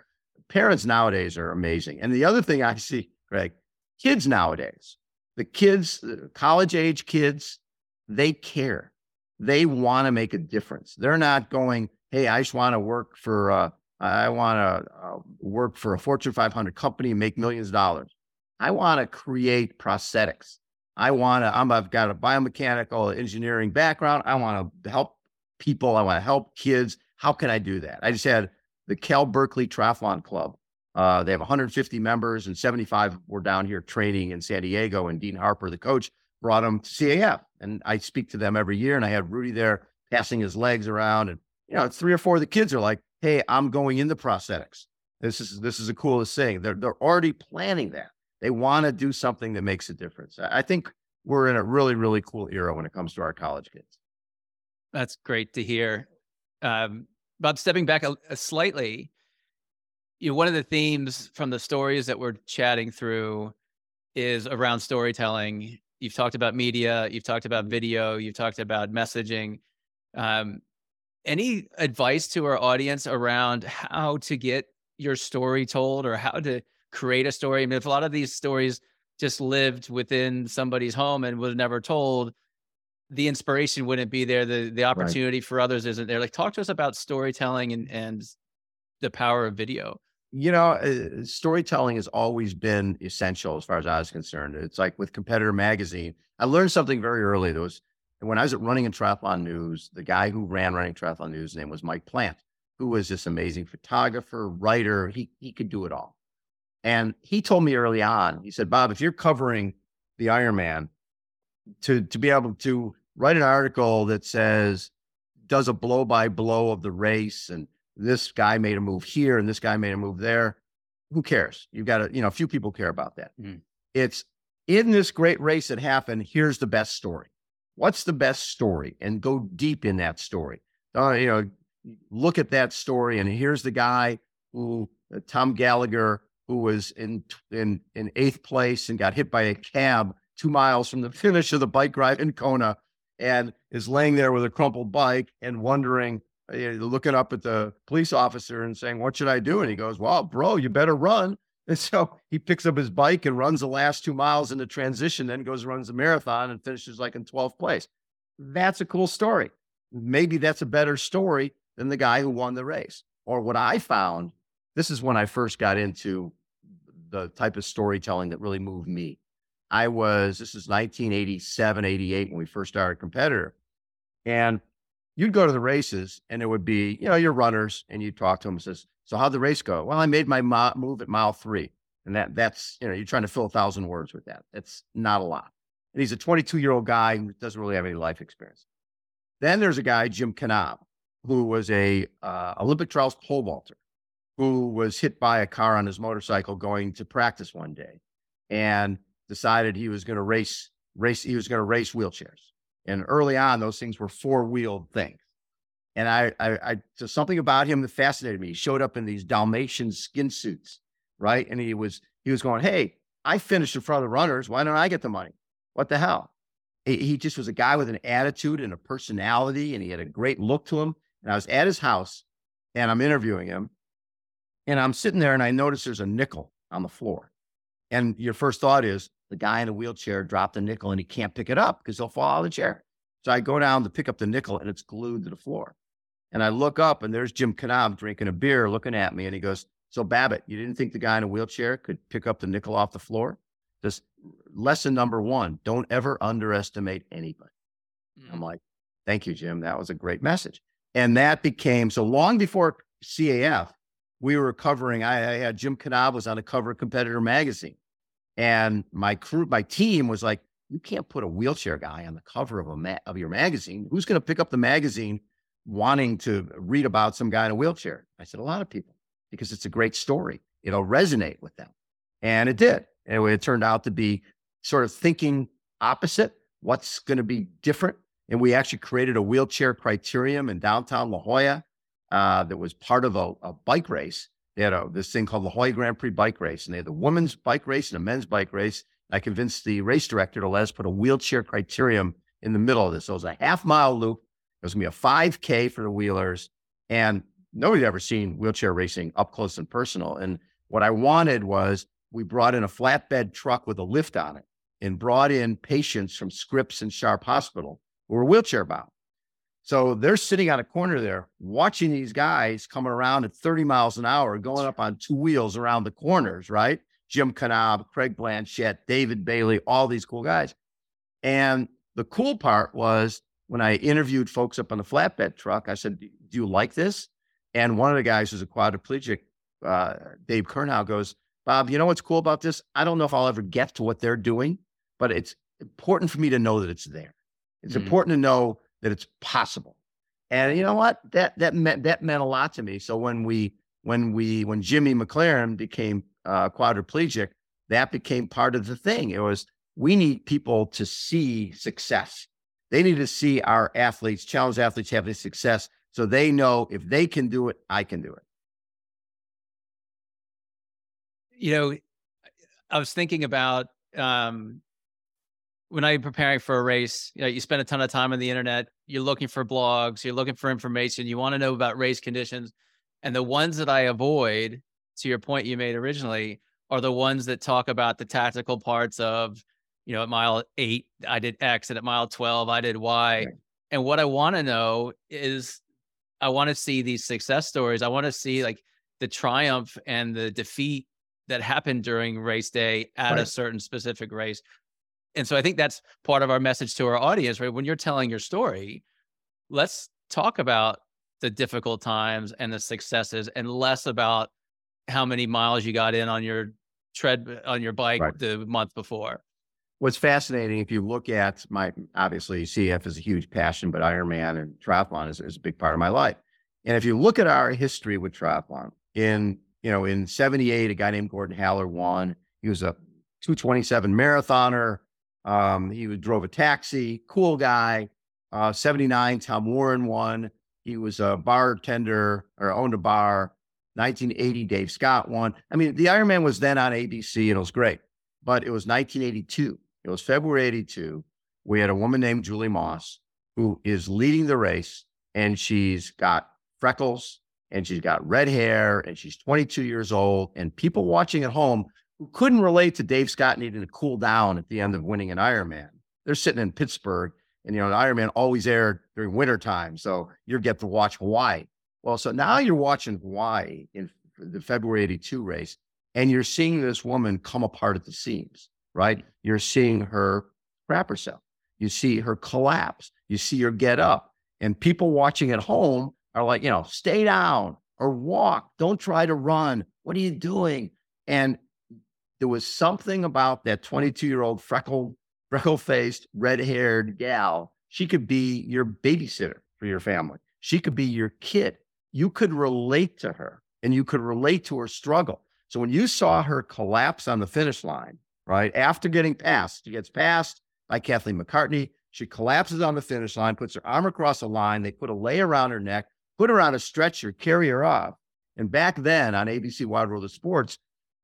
parents nowadays are amazing. And the other thing I see, Greg, kids nowadays, the kids, college age kids, they care. They want to make a difference. They're not going, hey, I just want to work for, uh, I want to uh, work for a Fortune 500 company and make millions of dollars. I want to create prosthetics. I want to, I'm, I've got a biomechanical engineering background. I want to help people. I want to help kids. How can I do that? I just had the Cal Berkeley Triathlon Club. Uh, they have 150 members, and 75 were down here training in San Diego. And Dean Harper, the coach, brought them to CAF. And I speak to them every year. And I had Rudy there passing his legs around. And, you know, three or four of the kids are like, hey, I'm going into prosthetics. This is this is the coolest thing. They're they're already planning that. They want to do something that makes a difference. I think we're in a really, really cool era when it comes to our college kids. That's great to hear. Um, Bob, stepping back a, a slightly, you know, one of the themes from the stories that we're chatting through is around storytelling. You've talked about media, you've talked about video, you've talked about messaging. Um, any advice to our audience around how to get your story told or how to create a story? I mean, if a lot of these stories just lived within somebody's home and was never told, the inspiration wouldn't be there. The the opportunity right. for others isn't there. Like talk to us about storytelling and and the power of video. You know, uh, storytelling has always been essential as far as I was concerned. It's like with Competitor Magazine. I learned something very early. There was when I was at Running and Triathlon News. The guy who ran Running Triathlon News name was Mike Plant, who was this amazing photographer, writer. He he could do it all. And he told me early on. He said, "Bob, if you're covering the Ironman, to to be able to write an article that says does a blow by blow of the race and this guy made a move here and this guy made a move there. Who cares? You've got to, you know, a few people care about that. Mm. It's in this great race that happened. Here's the best story. What's the best story? And go deep in that story. Uh, you know, look at that story. And here's the guy who, uh, Tom Gallagher, who was in in in eighth place and got hit by a cab two miles from the finish of the bike ride in Kona, and is laying there with a crumpled bike and wondering, uh, looking up at the police officer and saying, "What should I do?" And he goes, "Well, bro, you better run." And so he picks up his bike and runs the last two miles in the transition, then goes runs the marathon and finishes like in 12th place. That's a cool story. Maybe that's a better story than the guy who won the race. Or what I found, this is when I first got into the type of storytelling that really moved me. I was, this is 1987, 88 when we first started competitor. And you'd go to the races and it would be, you know, your runners and you talk to them and says, so how'd the race go? Well, I made my mo- move at mile three. And that that's, you know, you're trying to fill a thousand words with that. That's not a lot. And he's a 22 year old guy who doesn't really have any life experience. Then there's a guy, Jim Knaub, who was a uh, Olympic trials pole vaulter, who was hit by a car on his motorcycle going to practice one day, and decided he was going to race race. He was going to race wheelchairs. And early on, those things were four wheeled things. And I, I, I, so something about him that fascinated me. He showed up in these Dalmatian skin suits, right? And he was, he was going, Hey, I finished in front of the runners. Why don't I get the money? What the hell? He, he just was a guy with an attitude and a personality, and he had a great look to him. And I was at his house and I'm interviewing him. And I'm sitting there and I notice there's a nickel on the floor. And your first thought is, the guy in a wheelchair dropped a nickel and he can't pick it up because he'll fall out of the chair. So I go down to pick up the nickel and it's glued to the floor. And I look up and there's Jim Knaub drinking a beer looking at me. And he goes, So Babbitt, you didn't think the guy in a wheelchair could pick up the nickel off the floor? This lesson number one don't ever underestimate anybody. Mm-hmm. I'm like, Thank you, Jim. That was a great message. And that became so long before CAF, we were covering, I, I had Jim Knaub was on a cover of Competitor Magazine. And my crew, my team was like, you can't put a wheelchair guy on the cover of a ma- of your magazine. Who's going to pick up the magazine wanting to read about some guy in a wheelchair? I said, a lot of people, because it's a great story. It'll resonate with them. And it did. Anyway, it turned out to be sort of thinking opposite. What's going to be different? And we actually created a wheelchair criterium in downtown La Jolla uh, that was part of a, a bike race they had this thing called the Hawaii Grand Prix bike race, and they had the women's bike race and a men's bike race. I convinced the race director to let us put a wheelchair criterium in the middle of this. So it was a half mile loop. It was going to be a 5K for the wheelers. And nobody had ever seen wheelchair racing up close and personal. And what I wanted was we brought in a flatbed truck with a lift on it and brought in patients from Scripps and Sharp Hospital who were wheelchair bound. So they're sitting on a corner there watching these guys coming around at 30 miles an hour, going up on two wheels around the corners, right? Jim Knaub, Craig Blanchette, David Bailey, all these cool guys. And the cool part was when I interviewed folks up on the flatbed truck, I said, Do you like this? And one of the guys who's a quadriplegic, uh, Dave Kernow, goes, Bob, you know what's cool about this? I don't know if I'll ever get to what they're doing, but it's important for me to know that it's there. It's mm-hmm. important to know that it's possible. And you know what? That that meant that meant a lot to me. So when we when we when Jimmy MacLaren became uh, quadriplegic, that became part of the thing. It was we need people to see success. They need to see our athletes, challenge athletes having success, so they know if they can do it, I can do it. You know, I was thinking about um, when I'm preparing for a race, you know, you spend a ton of time on the internet, you're looking for blogs, you're looking for information, you want to know about race conditions. And the ones that I avoid, to your point you made originally, are the ones that talk about the tactical parts of, you know, at mile eight, I did X, and at mile 12, I did Y. Right. And what I want to know is I want to see these success stories. I want to see like the triumph and the defeat that happened during race day at right. a certain specific race and so I think that's part of our message to our audience, right? When you're telling your story, let's talk about the difficult times and the successes and less about how many miles you got in on your tread on your bike right. the month before. what's fascinating, if you look at my, obviously CF is a huge passion, but Ironman and triathlon is, is a big part of my life. And if you look at our history with triathlon, in, you know, in 78, a guy named Gordon Haller won. He was a 227 marathoner. Um, he drove a taxi, cool guy. Uh, 79, Tom Warren won. He was a bartender or owned a bar. 1980, Dave Scott won. I mean, the Ironman was then on ABC and it was great, but it was 1982. It was February 82. We had a woman named Julie Moss who is leading the race and she's got freckles and she's got red hair and she's 22 years old. And people watching at home who couldn't relate to Dave Scott needing to cool down at the end of winning an Ironman, they're sitting in Pittsburgh and, you know, the Ironman always aired during winter time. So you get to watch Hawaii. Well, so now you're watching Hawaii in the February 82 race and you're seeing this woman come apart at the seams, right? You're seeing her crap herself. You see her collapse. You see her get up. And people watching at home are like, you know, stay down or walk. Don't try to run. What are you doing? And there was something about that 22 year old freckled, freckle faced, red haired gal. She could be your babysitter for your family. She could be your kid. You could relate to her and you could relate to her struggle. So when you saw her collapse on the finish line, right after getting passed, she gets passed by Kathleen McCartney. She collapses on the finish line, puts her arm across the line. They put a lei around her neck, put her on a stretcher, carry her off. And back then on ABC Wide World of Sports,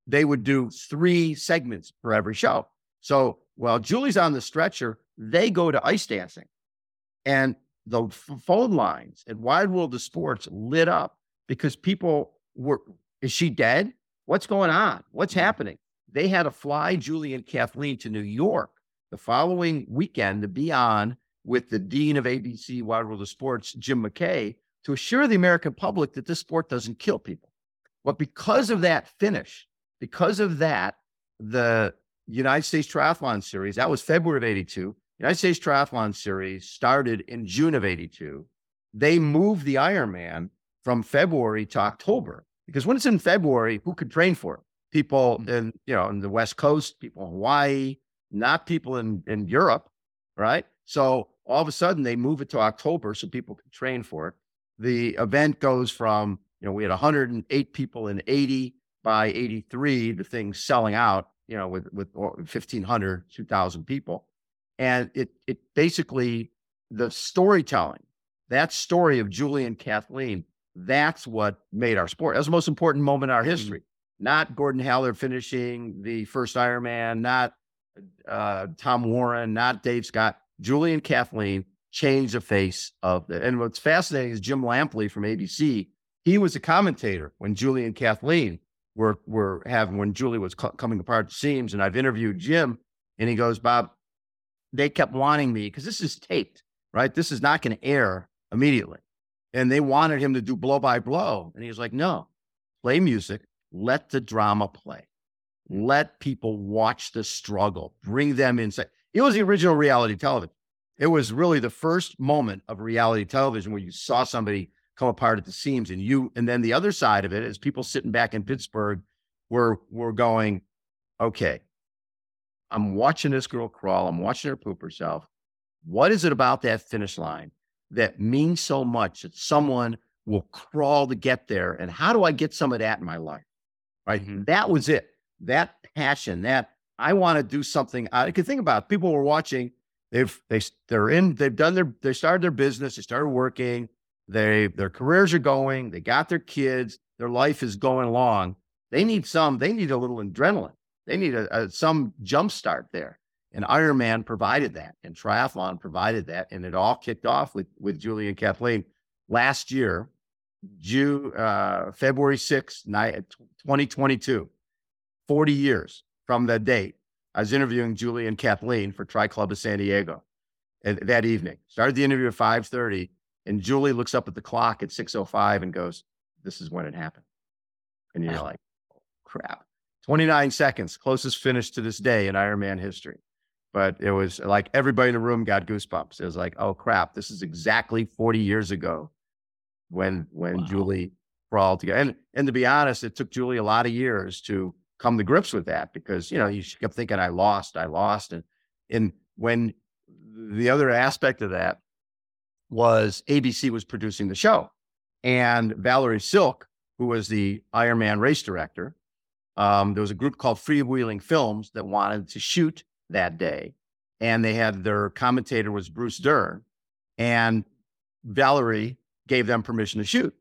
they would do three segments for every show. So while Julie's on the stretcher, they go to ice dancing. And the phone lines at Wide World of Sports lit up because people were, is she dead? What's going on? What's mm-hmm. happening? They had to fly Julie and Kathleen to New York the following weekend to be on with the dean of ABC Wide World of Sports, Jim McKay, to assure the American public that this sport doesn't kill people. But because of that finish, because of that, the United States Triathlon Series, that was February of 82. United States Triathlon Series started in June of 82. They moved the Ironman from February to October because when it's in February, who could train for it? People mm. in, you know, in the West Coast, people in Hawaii, not people in, in Europe, right? So all of a sudden they move it to October so people can train for it. The event goes from, you know, we had 108 people in 80 by 83, the thing selling out, you know, with, with 1,500, 2,000 people. And it, it basically, the storytelling, that story of Julie and Kathleen, that's what made our sport. That was the most important moment in our mm-hmm. history. Mm-hmm. Not Gordon Haller finishing the first Ironman, not uh, Tom Warren, not Dave Scott. Julie and Kathleen changed the face of it. And what's fascinating is Jim Lampley from ABC. He was a commentator when Julie and Kathleen were were having when Julie was cu- coming apart the seams. And I've interviewed Jim, and he goes, Bob, they kept wanting me because this is taped, right? This is not going to air immediately, and they wanted him to do blow by blow, and he was like, no, play music, let the drama play, let people watch the struggle, bring them inside. It was the original reality television. It was really the first moment of reality television where you saw somebody come apart at the seams. And you, and then the other side of it is people sitting back in Pittsburgh were were going, okay, I'm watching this girl crawl, I'm watching her poop herself. What is it about that finish line that means so much that someone will crawl to get there? And how do I get some of that in my life? Right. Mm-hmm. That was it. That passion, that I want to do something. I could think about it. people were watching. They've they they're in. They've done their. They started their business. They started working. They their careers are going. They got their kids. Their life is going along. They need some. They need a little adrenaline. They need a, a some jump start there. And Ironman provided that, and triathlon provided that, and it all kicked off with with Julie and Kathleen last year, June uh, February twenty two. 40 years from that date. I was interviewing Julie and Kathleen for Tri Club of San Diego that evening. Started the interview at 5:30 and Julie looks up at the clock at 6.05 and goes, This is when it happened. And you're like, oh, crap. 29 seconds, closest finish to this day in Ironman history. But it was like everybody in the room got goosebumps. It was like, oh crap, this is exactly 40 years ago when when wow. Julie crawled together. And and to be honest, it took Julie a lot of years to come to grips with that because you know you kept thinking I lost, I lost, and And when the other aspect of that was ABC was producing the show, and Valerie Silk, who was the Ironman race director, um, there was a group called Freewheeling Films that wanted to shoot that day, and they had their commentator was Bruce Dern, and Valerie gave them permission to shoot.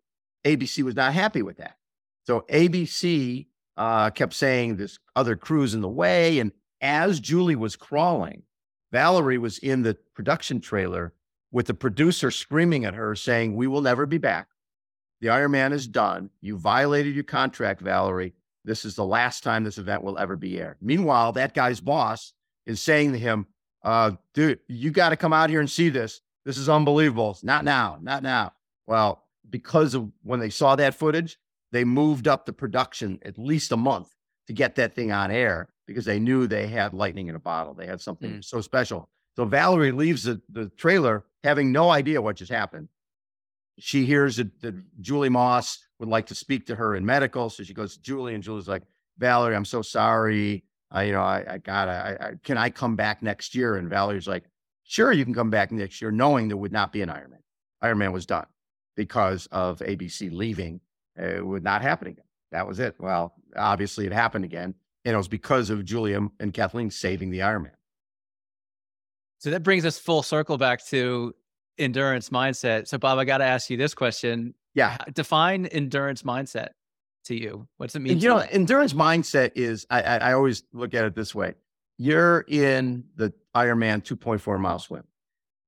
ABC was not happy with that, so ABC uh, kept saying this other crew's in the way, and as Julie was crawling, Valerie was in the production trailer with the producer screaming at her, saying, We will never be back. The Ironman is done. You violated your contract, Valerie. This is the last time this event will ever be aired. Meanwhile, that guy's boss is saying to him, uh, dude, you got to come out here and see this. This is unbelievable. Not now, not now. Well, because of when they saw that footage, they moved up the production at least a month to get that thing on air because they knew they had lightning in a bottle. They had something mm. so special. So Valerie leaves the, the trailer having no idea what just happened. She hears that, that Julie Moss would like to speak to her in medical. So she goes to Julie, and Julie's like, Valerie, I'm so sorry. I, you know, I, I gotta, I, I, can I come back next year? And Valerie's like, sure, you can come back next year, knowing there would not be an Ironman. Ironman was done because of ABC leaving. It would not happen again. That was it. Well, obviously it happened again. And it was because of Julia and Kathleen saving the Ironman. So that brings us full circle back to endurance mindset. So, Bob, I got to ask you this question. Yeah. Define endurance mindset to you. What's it mean? you know, you? endurance mindset is, I, I, I always look at it this way you're in the Ironman 2.4 mile swim.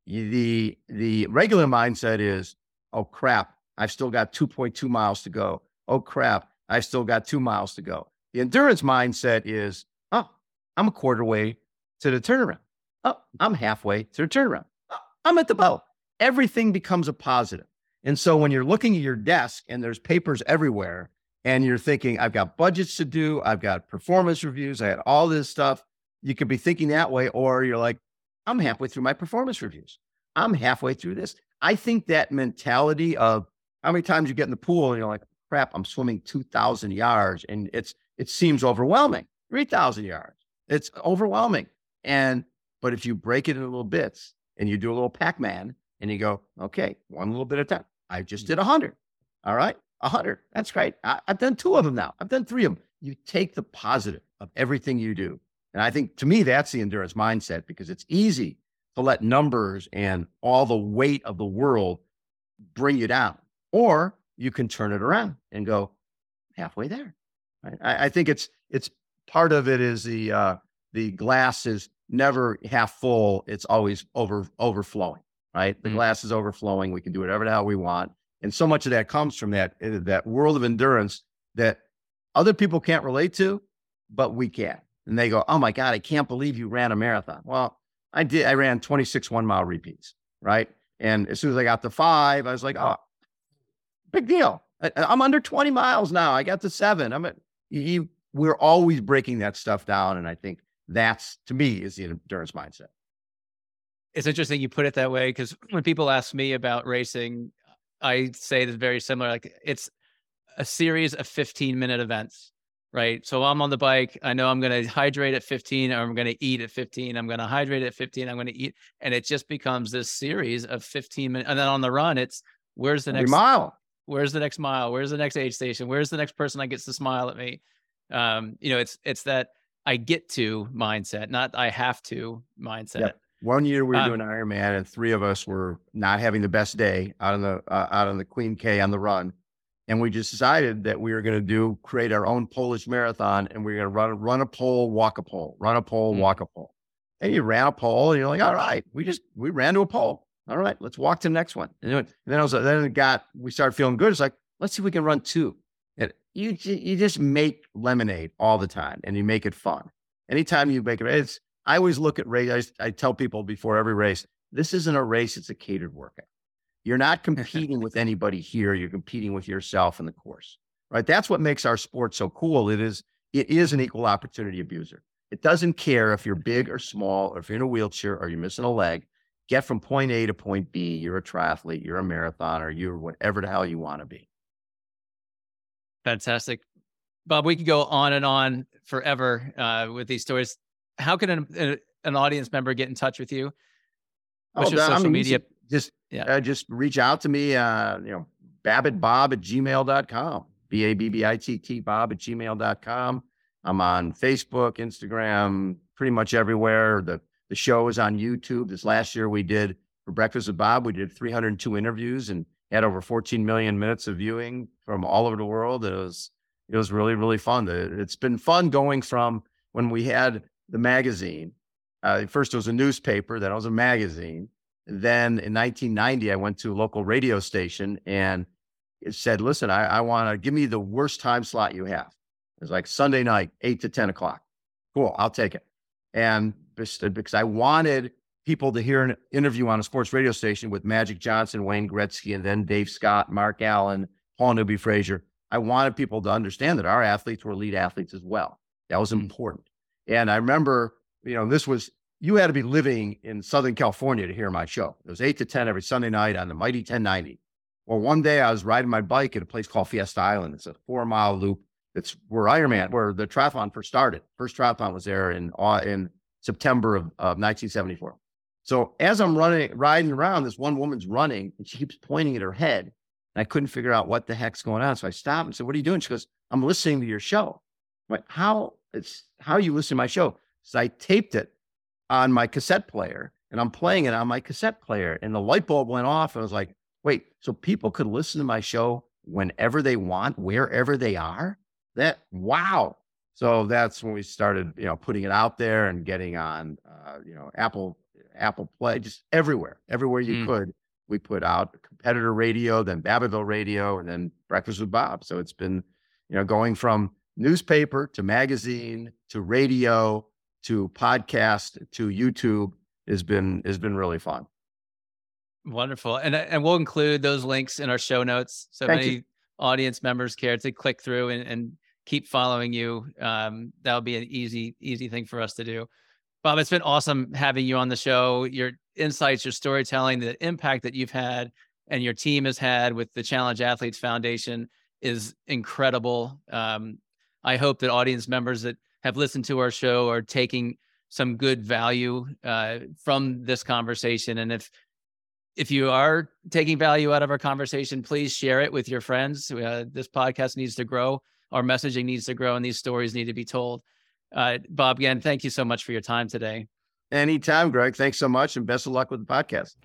The, the regular mindset is, oh crap, I've still got 2.2 miles to go. Oh crap, I've still got two miles to go. The endurance mindset is, oh, I'm a quarter way to the turnaround. Oh, I'm halfway through turnaround. Oh, I'm at the bow. Everything becomes a positive. And so when you're looking at your desk and there's papers everywhere, and you're thinking, I've got budgets to do, I've got performance reviews, I had all this stuff. You could be thinking that way, or you're like, I'm halfway through my performance reviews. I'm halfway through this. I think that mentality of how many times you get in the pool and you're like, crap, I'm swimming 2,000 yards and it's it seems overwhelming. 3,000 yards. It's overwhelming. And but if you break it into little bits and you do a little Pac-Man and you go, okay, one little bit at a time. I just did 100. All right, 100. That's great. I, I've done two of them now. I've done three of them. You take the positive of everything you do. And I think to me, that's the endurance mindset because it's easy to let numbers and all the weight of the world bring you down. Or you can turn it around and go halfway there. I, I think it's it's part of it is the uh, the glass is never half full; it's always over overflowing. Right, the mm-hmm. glass is overflowing. We can do whatever the hell we want, and so much of that comes from that uh, that world of endurance that other people can't relate to, but we can. And they go, "Oh my god, I can't believe you ran a marathon." Well, I did. I ran 26 one mile repeats, right? And as soon as I got to five, I was like, "Oh, big deal." I, am under 20 miles now. I got to seven. I'm at you, we're always breaking that stuff down. And I think that's to me is the endurance mindset. It's interesting you put it that way because when people ask me about racing, I say it's very similar. Like it's a series of 15 minute events, right? So I'm on the bike. I know I'm going to hydrate at 15 or I'm going to eat at 15. I'm going to hydrate at 15. I'm going to eat. And it just becomes this series of 15 minutes. And then on the run, it's where's the next mile? Where's the next mile? Where's the next aid station? Where's the next person that gets to smile at me? Um, you know, it's it's that I get to mindset, not I have to mindset. Yep. One year we were um, doing Ironman, and three of us were not having the best day out on the uh, out on the Queen K on the run, and we just decided that we were going to do create our own Polish marathon, and we are going to run run a pole, walk a pole, run a pole, mm-hmm. walk a pole. And you ran a pole, and you're like, all right, we just we ran to a pole. All right, let's walk to the next one. And then I was then it got we started feeling good. It's like let's see if we can run two. You you just make lemonade all the time, and you make it fun. Anytime you make it, it's I always look at race. I, I tell people before every race, this isn't a race; it's a catered workout. You're not competing with anybody here. You're competing with yourself in the course, right? That's what makes our sport so cool. It is it is an equal opportunity abuser. It doesn't care if you're big or small, or if you're in a wheelchair, or you're missing a leg get from point A to point B. You're a triathlete, you're a marathoner, you're whatever the hell you want to be. Fantastic. Bob, we could go on and on forever uh, with these stories. How can an, an audience member get in touch with you? What's oh, your social I mean, media? Just yeah. Uh, just reach out to me. Uh, you know, babbittbob at gmail.com. B A B B I T T Bob at gmail.com. I'm on Facebook, Instagram, pretty much everywhere. The the show is on YouTube. This last year we did for Breakfast with Bob, we did 302 interviews and had over 14 million minutes of viewing from all over the world. It was it was really really fun. It's been fun going from when we had the magazine. Uh, first it was a newspaper, then it was a magazine. Then in 1990, I went to a local radio station and it said, "Listen, I, I want to give me the worst time slot you have." It was like Sunday night, eight to 10 o'clock. Cool, I'll take it. And because I wanted people to hear an interview on a sports radio station with Magic Johnson, Wayne Gretzky, and then Dave Scott, Mark Allen, Paul Newby Fraser. I wanted people to understand that our athletes were elite athletes as well. That was mm-hmm. important. And I remember, you know, this was, you had to be living in Southern California to hear my show. It was eight to 10 every Sunday night on the Mighty 1090. Well, one day I was riding my bike at a place called Fiesta Island. It's a four mile loop. It's where Ironman, where the triathlon first started. First triathlon was there in, in September of, of 1974. So as I'm running, riding around, this one woman's running and she keeps pointing at her head. And I couldn't figure out what the heck's going on. So I stopped and said, What are you doing? She goes, I'm listening to your show. I'm like, how it's how you listening to my show? So I taped it on my cassette player and I'm playing it on my cassette player. And the light bulb went off. And I was like, wait, so people could listen to my show whenever they want, wherever they are? That wow. So that's when we started, you know, putting it out there and getting on, uh, you know, Apple Apple Play, just everywhere, everywhere you mm. could. We put out competitor radio, then Babbittville radio, and then Breakfast with Bob. So it's been, you know, going from newspaper to magazine to radio to podcast to YouTube has been has been really fun. Wonderful, and and we'll include those links in our show notes. So Thank many you. audience members care to click through and, and keep following you. Um, that'll be an easy easy thing for us to do. Bob, it's been awesome having you on the show. Your insights, your storytelling, the impact that you've had and your team has had with the Challenge Athletes Foundation is incredible. Um, I hope that audience members that have listened to our show are taking some good value uh, from this conversation. And if if you are taking value out of our conversation, please share it with your friends. Uh, this podcast needs to grow. Our messaging needs to grow, and these stories need to be told. Uh, Bob, again, thank you so much for your time today. Anytime, Greg. Thanks so much and best of luck with the podcast.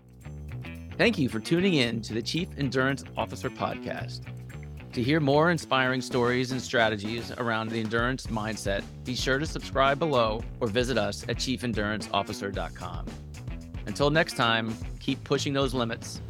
Thank you for tuning in to the Chief Endurance Officer Podcast. To hear more inspiring stories and strategies around the endurance mindset, be sure to subscribe below or visit us at chiefenduranceofficer.com. Until next time, keep pushing those limits